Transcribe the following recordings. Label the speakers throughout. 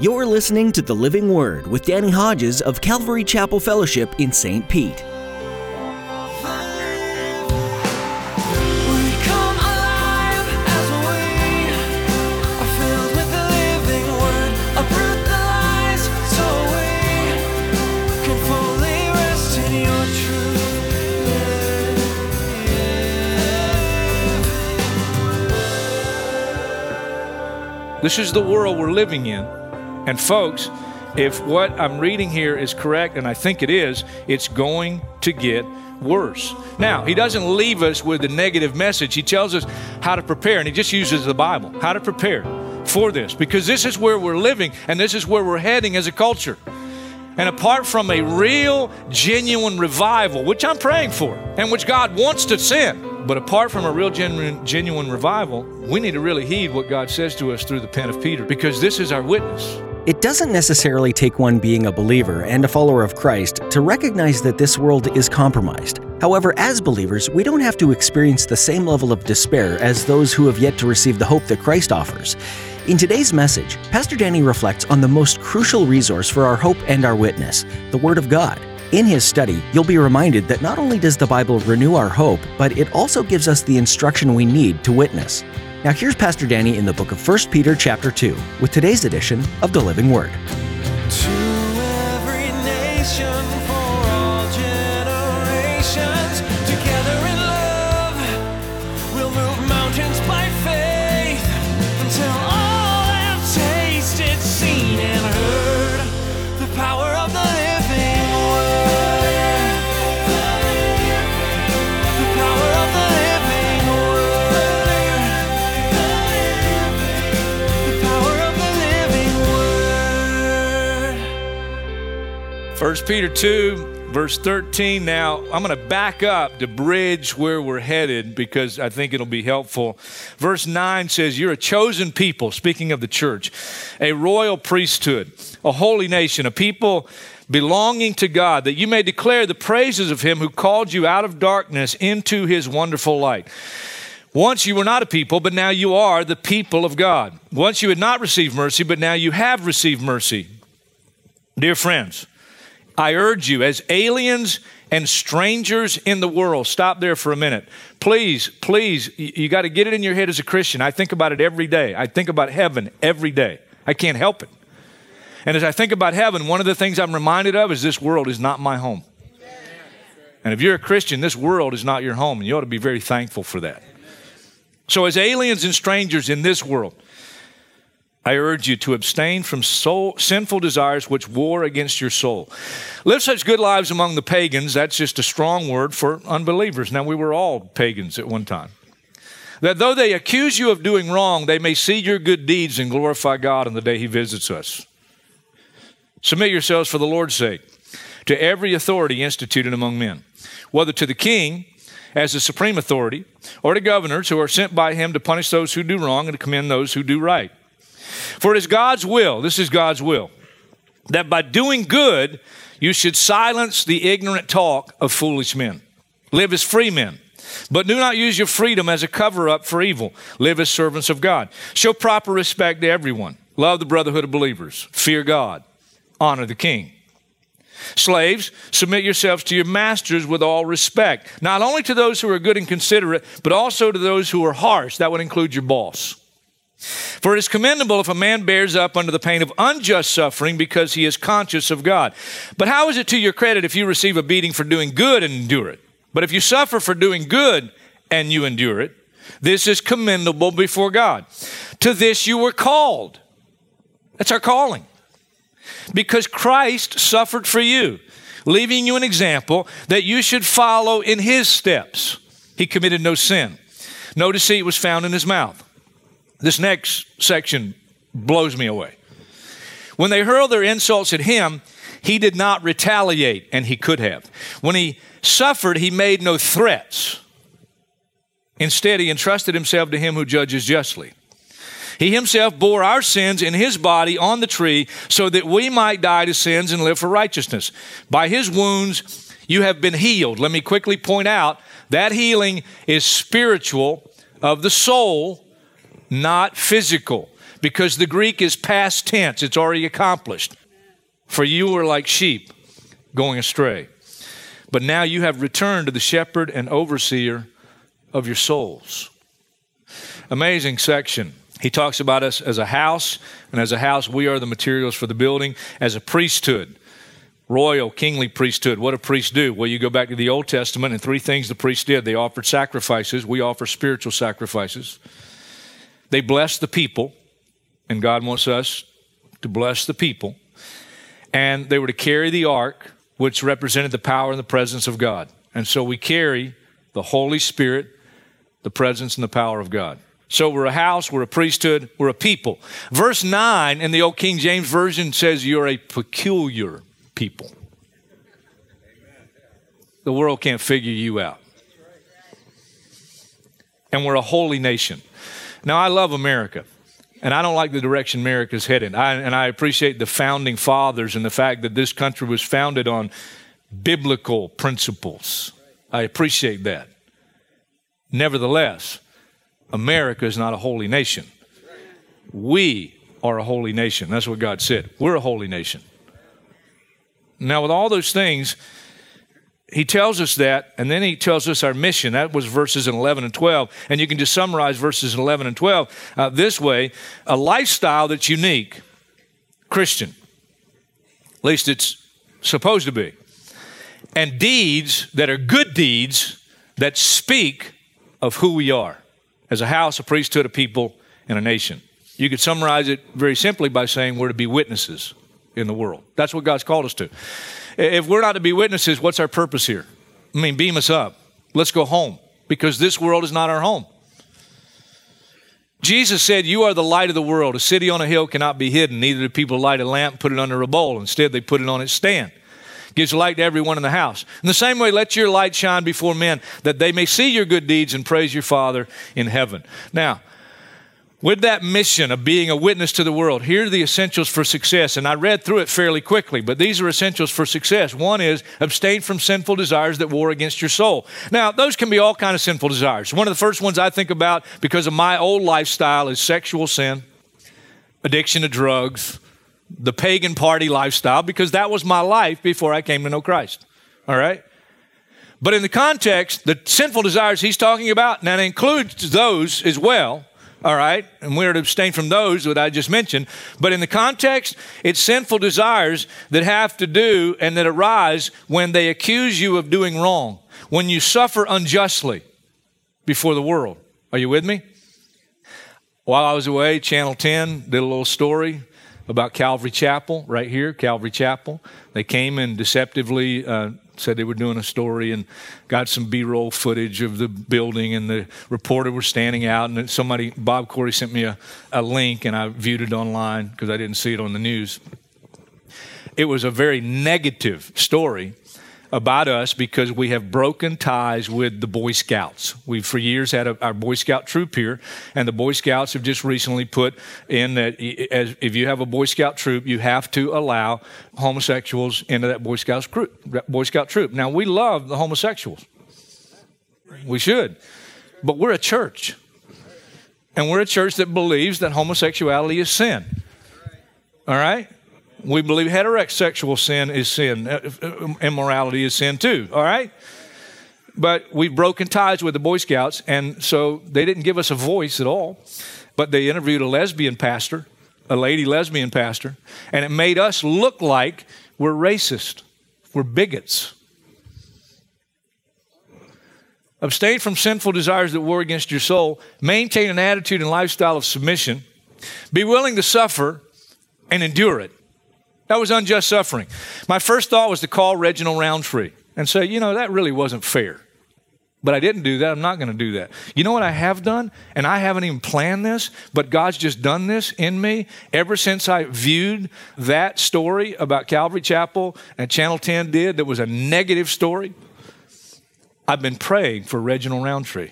Speaker 1: You're listening to The Living Word with Danny Hodges of Calvary Chapel Fellowship in St. Pete.
Speaker 2: We come alive as we are filled with the living word. Uproot the lies so we can fully rest in your truth.
Speaker 3: This is the world we're living in. And folks, if what I'm reading here is correct, and I think it is, it's going to get worse. Now, he doesn't leave us with a negative message. He tells us how to prepare, and he just uses the Bible, how to prepare for this, because this is where we're living and this is where we're heading as a culture. And apart from a real, genuine revival, which I'm praying for and which God wants to send, but apart from a real, genuine, genuine revival, we need to really heed what God says to us through the pen of Peter because this is our witness.
Speaker 1: It doesn't necessarily take one being a believer and a follower of Christ to recognize that this world is compromised. However, as believers, we don't have to experience the same level of despair as those who have yet to receive the hope that Christ offers. In today's message, Pastor Danny reflects on the most crucial resource for our hope and our witness the Word of God. In his study, you'll be reminded that not only does the Bible renew our hope, but it also gives us the instruction we need to witness. Now here's Pastor Danny in the book of 1 Peter chapter 2 with today's edition of the Living Word.
Speaker 3: 1 Peter 2, verse 13. Now, I'm going to back up to bridge where we're headed because I think it'll be helpful. Verse 9 says, You're a chosen people, speaking of the church, a royal priesthood, a holy nation, a people belonging to God, that you may declare the praises of him who called you out of darkness into his wonderful light. Once you were not a people, but now you are the people of God. Once you had not received mercy, but now you have received mercy. Dear friends, I urge you, as aliens and strangers in the world, stop there for a minute. Please, please, you, got to get it in your head as a Christian. I think about it every day. I think about heaven every day. I can't help it. And as I think about heaven, one of the things I'm reminded of is this world is not my home. And if you're a Christian, this world is not your home, and you ought to be very thankful for that. So, as aliens and strangers in this world, I urge you to abstain from soul, sinful desires which war against your soul. Live such good lives among the pagans. That's just a strong word for unbelievers. Now, we were all pagans at one time. That though they accuse you of doing wrong, they may see your good deeds and glorify God on the day He visits us. Submit yourselves for the Lord's sake to every authority instituted among men, whether to the king as the supreme authority, or to governors who are sent by him to punish those who do wrong and to commend those who do right. For it is God's will, this is God's will, that by doing good you should silence the ignorant talk of foolish men. Live as free men, but do not use your freedom as a cover up for evil. Live as servants of God. Show proper respect to everyone. Love the brotherhood of believers. Fear God. Honor the king. Slaves, submit yourselves to your masters with all respect, not only to those who are good and considerate, but also to those who are harsh. That would include your boss. For it is commendable if a man bears up under the pain of unjust suffering because he is conscious of God. But how is it to your credit if you receive a beating for doing good and endure it? But if you suffer for doing good and you endure it, this is commendable before God. To this you were called. That's our calling. Because Christ suffered for you, leaving you an example that you should follow in his steps. He committed no sin. No deceit was found in his mouth. This next section blows me away. When they hurled their insults at him, he did not retaliate, and he could have. When he suffered, he made no threats. Instead, he entrusted himself to him who judges justly. He himself bore our sins in his body on the tree so that we might die to sins and live for righteousness. By his wounds, you have been healed. Let me quickly point out that healing is spiritual of the soul, not physical. because the Greek is past tense, it's already accomplished. For you were like sheep going astray. But now you have returned to the shepherd and overseer of your souls. Amazing section. He talks about us as a house, and as a house, we are the materials for the building, as a priesthood royal, kingly priesthood. What do priests do? Well, you go back to the Old Testament, and three things the priests did they offered sacrifices, we offer spiritual sacrifices. They blessed the people, and God wants us to bless the people. And they were to carry the ark, which represented the power and the presence of God. And so we carry the Holy Spirit, the presence and the power of God. So we're a house, we're a priesthood, we're a people. Verse 9 in the Old King James Version says you're a peculiar people. The world can't figure you out. And we're a holy nation. Now, I love America, and I don't like the direction America's headed. I, and I appreciate the founding fathers and the fact that this country was founded on biblical principles. I appreciate that. Nevertheless, America is not a holy nation. We are a holy nation. That's what God said. We're a holy nation. Now, with all those things, he tells us that, and then he tells us our mission. That was verses 11 and 12. And you can just summarize verses 11 and 12 uh, this way a lifestyle that's unique, Christian. At least it's supposed to be. And deeds that are good deeds that speak of who we are as a house, a priesthood, a people, and a nation. You could summarize it very simply by saying we're to be witnesses in the world. That's what God's called us to. If we're not to be witnesses, what's our purpose here? I mean, beam us up. Let's go home because this world is not our home. Jesus said, You are the light of the world. A city on a hill cannot be hidden. Neither do people light a lamp, and put it under a bowl. Instead, they put it on its stand. Gives light to everyone in the house. In the same way, let your light shine before men, that they may see your good deeds and praise your Father in heaven. Now, with that mission of being a witness to the world, here are the essentials for success. And I read through it fairly quickly, but these are essentials for success. One is abstain from sinful desires that war against your soul. Now, those can be all kind of sinful desires. One of the first ones I think about because of my old lifestyle is sexual sin, addiction to drugs, the pagan party lifestyle, because that was my life before I came to know Christ. All right? But in the context, the sinful desires he's talking about, that includes those as well all right? And we're to abstain from those that I just mentioned. But in the context, it's sinful desires that have to do and that arise when they accuse you of doing wrong, when you suffer unjustly before the world. Are you with me? While I was away, Channel 10 did a little story about Calvary Chapel right here, Calvary Chapel. They came and deceptively uh, said they were doing a story and got some b-roll footage of the building and the reporter was standing out and somebody bob corey sent me a, a link and i viewed it online because i didn't see it on the news. It was a very negative story about us because we have broken ties with the Boy Scouts. We've for years had a, our Boy Scout troop here, and the Boy Scouts have just recently put in that as, if you have a Boy Scout troop, you have to allow homosexuals into that Boy Scout troop. Boy Scout troop. Now we love the homosexuals. We should, but we're a church, and we're a church that believes that homosexuality is sin. All right? We believe heterosexual sin is sin, uh, uh, immorality is sin too, all right? But we've broken ties with the Boy Scouts, and so they didn't give us a voice at all. But they interviewed a lesbian pastor, a lady lesbian pastor, and it made us look like we're racist, we're bigots. Abstain from sinful desires that war against your soul. Maintain an attitude and lifestyle of submission. Be willing to suffer and endure it. That was unjust suffering. My first thought was to call Reginald Roundtree and say, you know, that really wasn't fair. But I didn't do that. I'm not going to do that. You know what I have done? And I haven't even planned this, but God's just done this in me ever since I viewed that story about Calvary Chapel and Channel 10 did that was a negative story. I've been praying for Reginald Roundtree.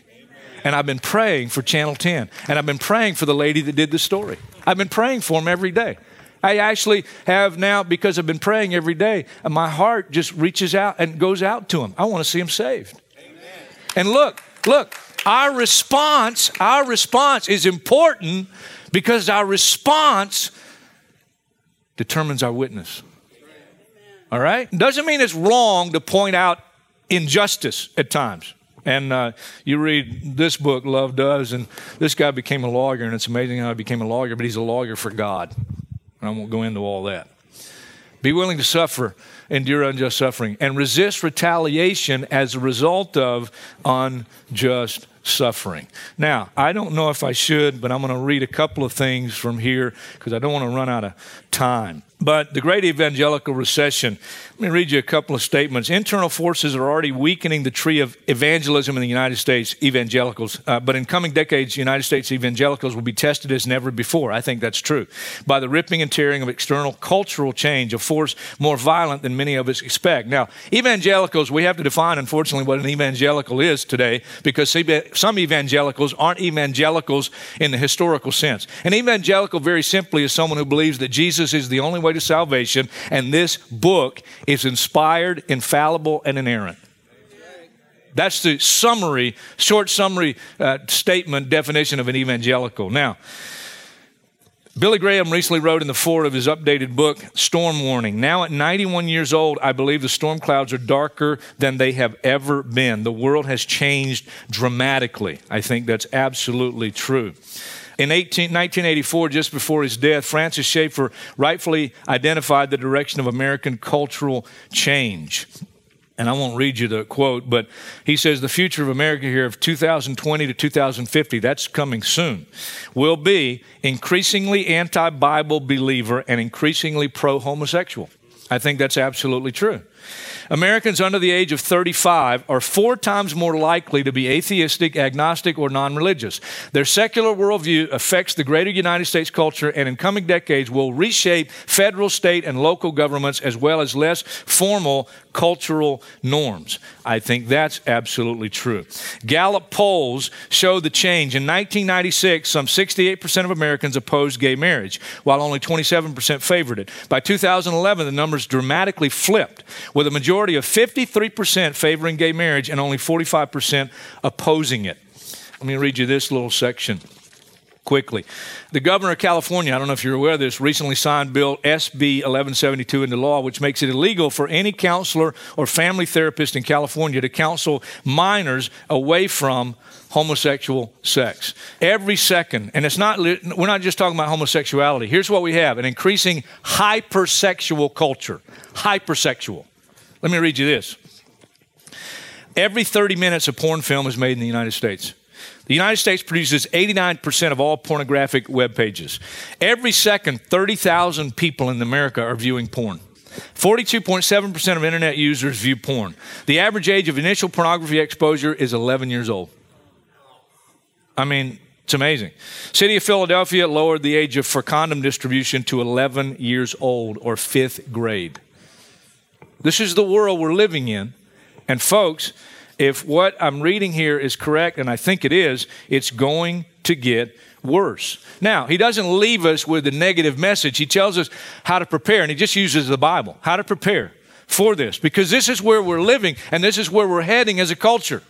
Speaker 3: And I've been praying for Channel 10. And I've been praying for the lady that did the story. I've been praying for him every day. I actually have now, because I've been praying every day, and my heart just reaches out and goes out to him. I want to see him saved. Amen. And look, look, our response, our response is important because our response determines our witness. All right? Doesn't mean it's wrong to point out injustice at times. And uh, you read this book, Love Does, and this guy became a lawyer, and it's amazing how he became a lawyer, but he's a lawyer for God. I won't go into all that. Be willing to suffer, endure unjust suffering, and resist retaliation as a result of unjust suffering. Now, I don't know if I should, but I'm going to read a couple of things from here because I don't want to run out of time. But the great evangelical recession, let me read you a couple of statements. Internal forces are already weakening the tree of evangelism in the United States, evangelicals. Uh, but in coming decades, United States evangelicals will be tested as never before. I think that's true. By the ripping and tearing of external cultural change, a force more violent than many of us expect. Now, evangelicals, we have to define, unfortunately, what an evangelical is today because some evangelicals aren't evangelicals in the historical sense. An evangelical, very simply, is someone who believes that Jesus is the only way to salvation, and this book is inspired, infallible, and inerrant. That's the summary, short summary uh, statement definition of an evangelical. Now, Billy Graham recently wrote in the foreword of his updated book, Storm Warning. Now, at 91 years old, I believe the storm clouds are darker than they have ever been. The world has changed dramatically. I think that's absolutely true. In 18, 1984, just before his death, Francis Schaeffer rightfully identified the direction of American cultural change. And I won't read you the quote, but he says the future of America here of 2020 to 2050, that's coming soon, will be increasingly anti Bible believer and increasingly pro homosexual. I think that's absolutely true. Americans under the age of 35 are four times more likely to be atheistic, agnostic, or non religious. Their secular worldview affects the greater United States culture and in coming decades will reshape federal, state, and local governments as well as less formal cultural norms. I think that's absolutely true. Gallup polls show the change. In 1996, some 68% of Americans opposed gay marriage, while only 27% favored it. By 2011, the numbers dramatically flipped, with a majority of 53% favoring gay marriage and only 45% opposing it. Let me read you this little section quickly. The governor of California, I don't know if you're aware of this, recently signed Bill SB 1172 into law, which makes it illegal for any counselor or family therapist in California to counsel minors away from homosexual sex. Every second, and it's not, we're not just talking about homosexuality. Here's what we have an increasing hypersexual culture. Hypersexual. Let me read you this. Every 30 minutes, a porn film is made in the United States. The United States produces 89% of all pornographic web pages. Every second, 30,000 people in America are viewing porn. 42.7% of internet users view porn. The average age of initial pornography exposure is 11 years old. I mean, it's amazing. City of Philadelphia lowered the age of for condom distribution to 11 years old or 5th grade. This is the world we're living in. And folks, if what I'm reading here is correct, and I think it is, it's going to get worse. Now, he doesn't leave us with a negative message. He tells us how to prepare, and he just uses the Bible, how to prepare for this, because this is where we're living and this is where we're heading as a culture.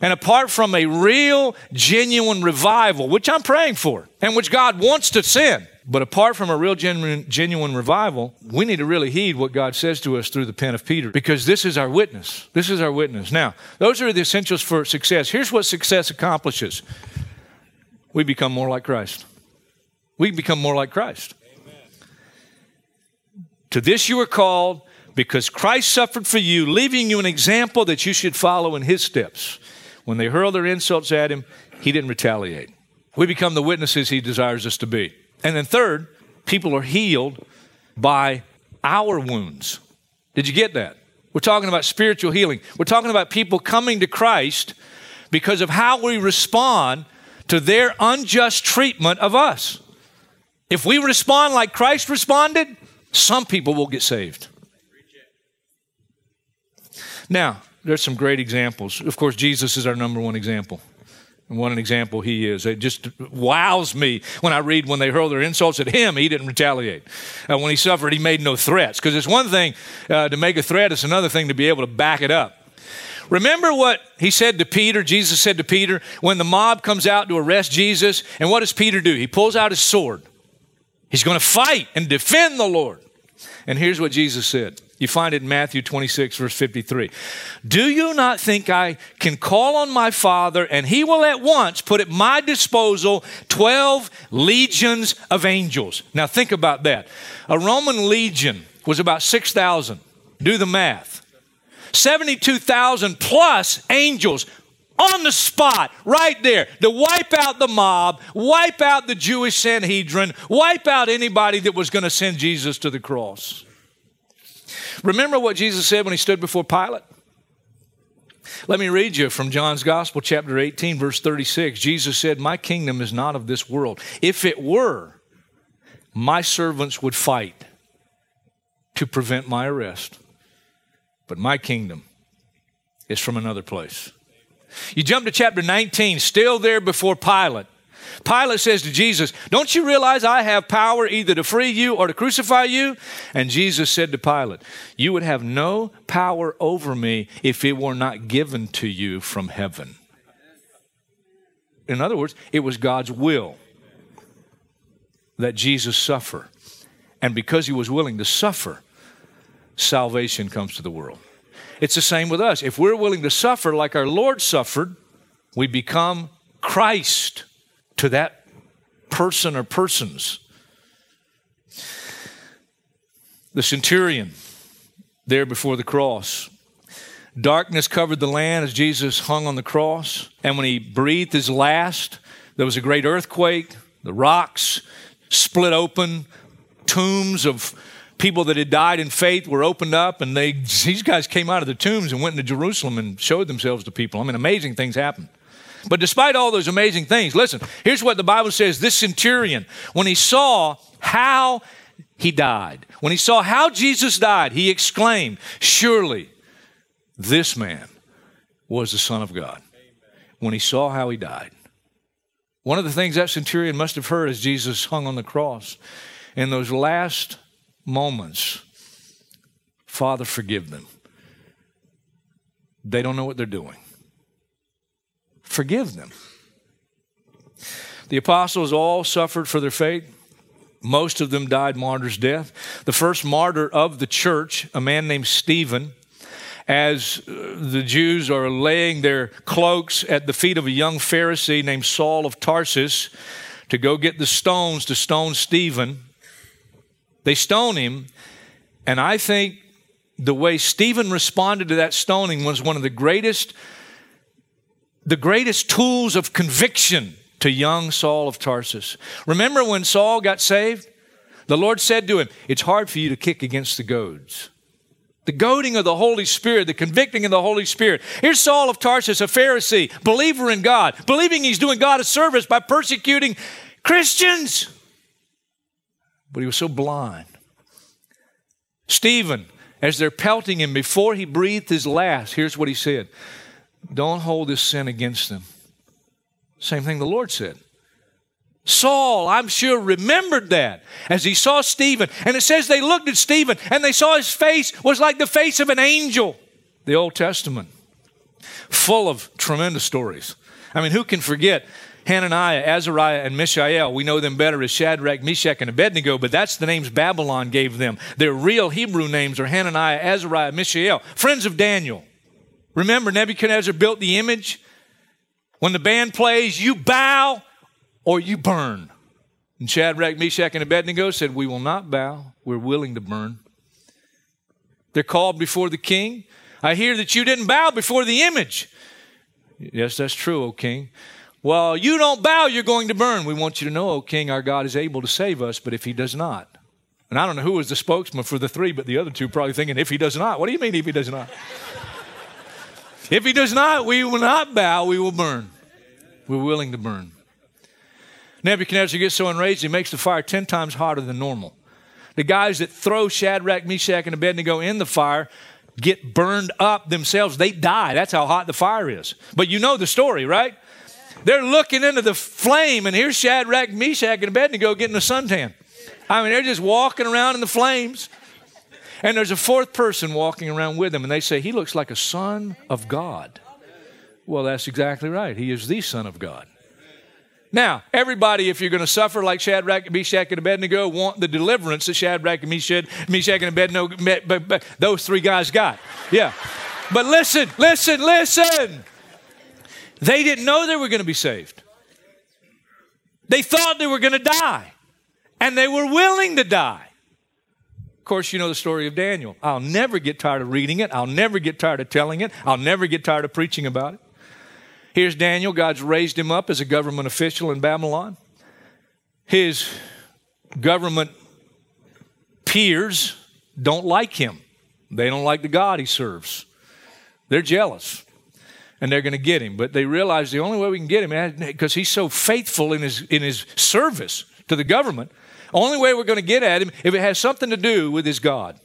Speaker 3: And apart from a real, genuine revival, which I'm praying for and which God wants to send, but apart from a real, genuine, genuine revival, we need to really heed what God says to us through the pen of Peter because this is our witness. This is our witness. Now, those are the essentials for success. Here's what success accomplishes we become more like Christ. We become more like Christ. Amen. To this you are called because Christ suffered for you, leaving you an example that you should follow in his steps. When they hurled their insults at him, he didn't retaliate. We become the witnesses he desires us to be. And then, third, people are healed by our wounds. Did you get that? We're talking about spiritual healing. We're talking about people coming to Christ because of how we respond to their unjust treatment of us. If we respond like Christ responded, some people will get saved. Now, there's some great examples. Of course, Jesus is our number one example. And what an example he is. It just wows me when I read when they hurl their insults at him, he didn't retaliate. Uh, when he suffered, he made no threats. Because it's one thing uh, to make a threat, it's another thing to be able to back it up. Remember what he said to Peter, Jesus said to Peter, when the mob comes out to arrest Jesus, and what does Peter do? He pulls out his sword. He's going to fight and defend the Lord. And here's what Jesus said. You find it in Matthew 26, verse 53. Do you not think I can call on my Father and he will at once put at my disposal 12 legions of angels? Now think about that. A Roman legion was about 6,000. Do the math. 72,000 plus angels on the spot, right there, to wipe out the mob, wipe out the Jewish Sanhedrin, wipe out anybody that was going to send Jesus to the cross. Remember what Jesus said when he stood before Pilate? Let me read you from John's Gospel, chapter 18, verse 36. Jesus said, My kingdom is not of this world. If it were, my servants would fight to prevent my arrest. But my kingdom is from another place. You jump to chapter 19, still there before Pilate. Pilate says to Jesus, Don't you realize I have power either to free you or to crucify you? And Jesus said to Pilate, You would have no power over me if it were not given to you from heaven. In other words, it was God's will that Jesus suffer. And because he was willing to suffer, salvation comes to the world. It's the same with us. If we're willing to suffer like our Lord suffered, we become Christ to that person or persons. The centurion there before the cross. Darkness covered the land as Jesus hung on the cross. And when he breathed his last, there was a great earthquake. The rocks split open. Tombs of people that had died in faith were opened up, and they, these guys came out of the tombs and went into Jerusalem and showed themselves to people. I mean, amazing things happened. But despite all those amazing things, listen, here's what the Bible says this centurion, when he saw how he died, when he saw how Jesus died, he exclaimed, Surely this man was the Son of God. When he saw how he died. One of the things that centurion must have heard as Jesus hung on the cross in those last moments Father, forgive them. They don't know what they're doing forgive them. The apostles all suffered for their faith. Most of them died martyr's death. The first martyr of the church, a man named Stephen, as uh, the Jews are laying their cloaks at the feet of a young Pharisee named Saul of Tarsus to go get the stones to stone Stephen. They stone him, and I think the way Stephen responded to that stoning was one of the greatest the greatest tools of conviction to young Saul of Tarsus. Remember when Saul got saved? The Lord said to him, It's hard for you to kick against the goads. The goading of the Holy Spirit, the convicting of the Holy Spirit. Here's Saul of Tarsus, a Pharisee, believer in God, believing he's doing God a service by persecuting Christians. But he was so blind. Stephen, as they're pelting him before he breathed his last, here's what he said don't hold this sin against them. Same thing the Lord said. Saul, I'm sure, remembered that as he saw Stephen. And it says they looked at Stephen and they saw his face was like the face of an angel. The Old Testament, full of tremendous stories. I mean, who can forget Hananiah, Azariah, and Mishael? We know them better as Shadrach, Meshach, and Abednego, but that's the names Babylon gave them. Their real Hebrew names are Hananiah, Azariah, Mishael, friends of Daniel. Remember, Nebuchadnezzar built the image. When the band plays, you bow or you burn. And Shadrach, Meshach, and Abednego said, We will not bow. We're willing to burn. They're called before the king. I hear that you didn't bow before the image. Yes, that's true, O king. Well, you don't bow, you're going to burn. We want you to know, O king, our God is able to save us, but if he does not. And I don't know who was the spokesman for the three, but the other two probably thinking, if he does not. What do you mean, if he does not? If he does not, we will not bow, we will burn. We're willing to burn. Nebuchadnezzar gets so enraged, he makes the fire 10 times hotter than normal. The guys that throw Shadrach, Meshach, and Abednego in the fire get burned up themselves. They die. That's how hot the fire is. But you know the story, right? They're looking into the flame, and here's Shadrach, Meshach, and Abednego getting a suntan. I mean, they're just walking around in the flames. And there's a fourth person walking around with them, and they say, He looks like a son of God. Well, that's exactly right. He is the Son of God. Now, everybody, if you're going to suffer like Shadrach, Meshach, and Abednego, want the deliverance that Shadrach, Meshach, Meshach and Abednego, those three guys got. Yeah. But listen, listen, listen. They didn't know they were going to be saved. They thought they were going to die, and they were willing to die. Of course, you know the story of Daniel. I'll never get tired of reading it. I'll never get tired of telling it. I'll never get tired of preaching about it. Here's Daniel. God's raised him up as a government official in Babylon. His government peers don't like him, they don't like the God he serves. They're jealous and they're going to get him. But they realize the only way we can get him, because he's so faithful in his, in his service to the government, only way we're going to get at him if it has something to do with his God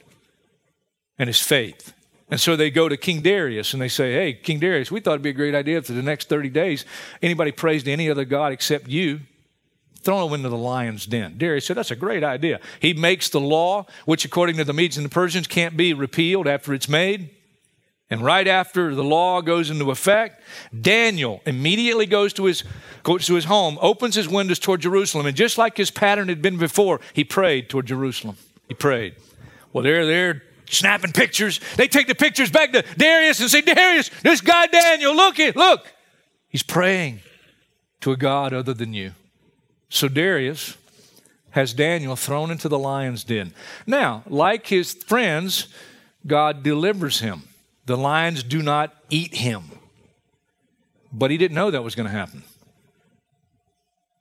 Speaker 3: and his faith. And so they go to King Darius and they say, Hey, King Darius, we thought it'd be a great idea if for the next 30 days anybody prays to any other God except you, throw them into the lion's den. Darius said, That's a great idea. He makes the law, which according to the Medes and the Persians can't be repealed after it's made. And right after the law goes into effect, Daniel immediately goes to his, goes to his home, opens his windows toward Jerusalem, and just like his pattern had been before, he prayed toward Jerusalem. He prayed. Well, they're there snapping pictures. They take the pictures back to Darius and say, Darius, this guy Daniel, look it, look. He's praying to a God other than you. So Darius has Daniel thrown into the lion's den. Now, like his friends, God delivers him. The lions do not eat him. But he didn't know that was going to happen.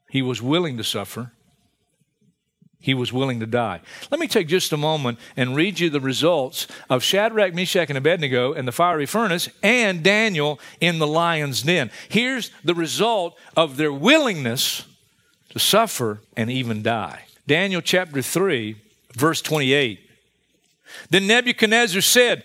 Speaker 3: He was willing to suffer. He was willing to die. Let me take just a moment and read you the results of Shadrach, Meshach, and Abednego in the fiery furnace and Daniel in the lion's den. Here's the result of their willingness to suffer and even die. Daniel chapter 3, verse 28. Then Nebuchadnezzar said,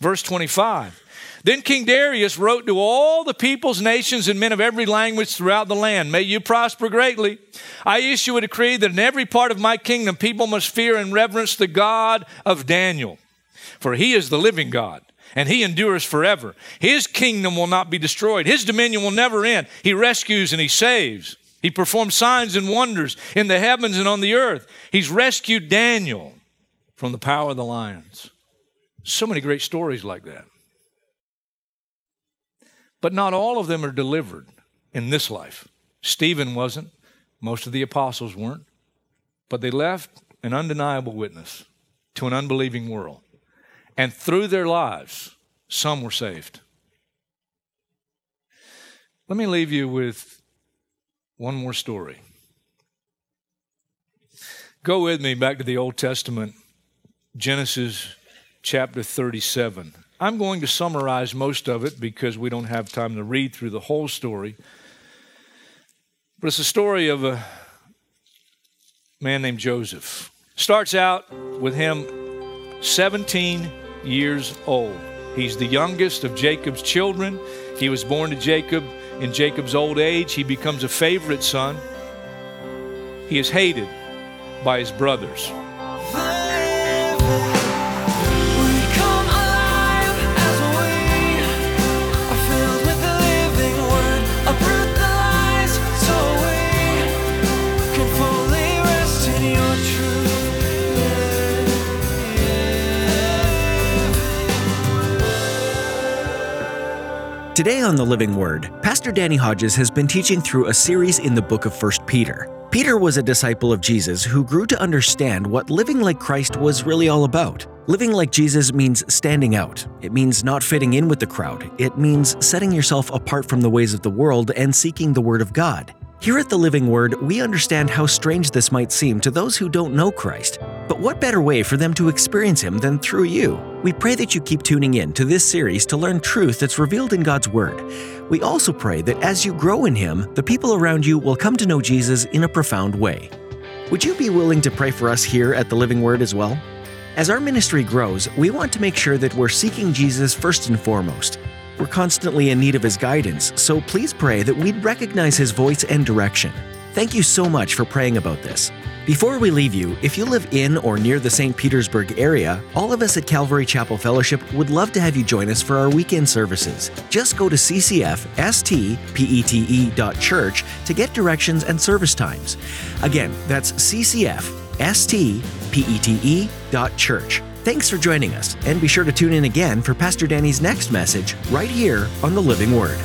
Speaker 3: Verse 25. Then King Darius wrote to all the peoples, nations, and men of every language throughout the land May you prosper greatly. I issue a decree that in every part of my kingdom people must fear and reverence the God of Daniel, for he is the living God. And he endures forever. His kingdom will not be destroyed. His dominion will never end. He rescues and he saves. He performs signs and wonders in the heavens and on the earth. He's rescued Daniel from the power of the lions. So many great stories like that. But not all of them are delivered in this life. Stephen wasn't, most of the apostles weren't, but they left an undeniable witness to an unbelieving world. And through their lives, some were saved. Let me leave you with one more story. Go with me back to the Old Testament, Genesis chapter 37. I'm going to summarize most of it because we don't have time to read through the whole story. But it's a story of a man named Joseph. Starts out with him 17 years old. He's the youngest of Jacob's children. He was born to Jacob in Jacob's old age. He becomes a favorite son. He is hated by his brothers.
Speaker 1: Today on The Living Word, Pastor Danny Hodges has been teaching through a series in the book of 1 Peter. Peter was a disciple of Jesus who grew to understand what living like Christ was really all about. Living like Jesus means standing out. It means not fitting in with the crowd. It means setting yourself apart from the ways of the world and seeking the Word of God. Here at the Living Word, we understand how strange this might seem to those who don't know Christ. But what better way for them to experience Him than through you? We pray that you keep tuning in to this series to learn truth that's revealed in God's Word. We also pray that as you grow in Him, the people around you will come to know Jesus in a profound way. Would you be willing to pray for us here at the Living Word as well? As our ministry grows, we want to make sure that we're seeking Jesus first and foremost. We're constantly in need of His guidance, so please pray that we'd recognize His voice and direction. Thank you so much for praying about this. Before we leave you, if you live in or near the St. Petersburg area, all of us at Calvary Chapel Fellowship would love to have you join us for our weekend services. Just go to ccfstpete.church to get directions and service times. Again, that's ccfstpete.church. Thanks for joining us, and be sure to tune in again for Pastor Danny's next message right here on the Living Word.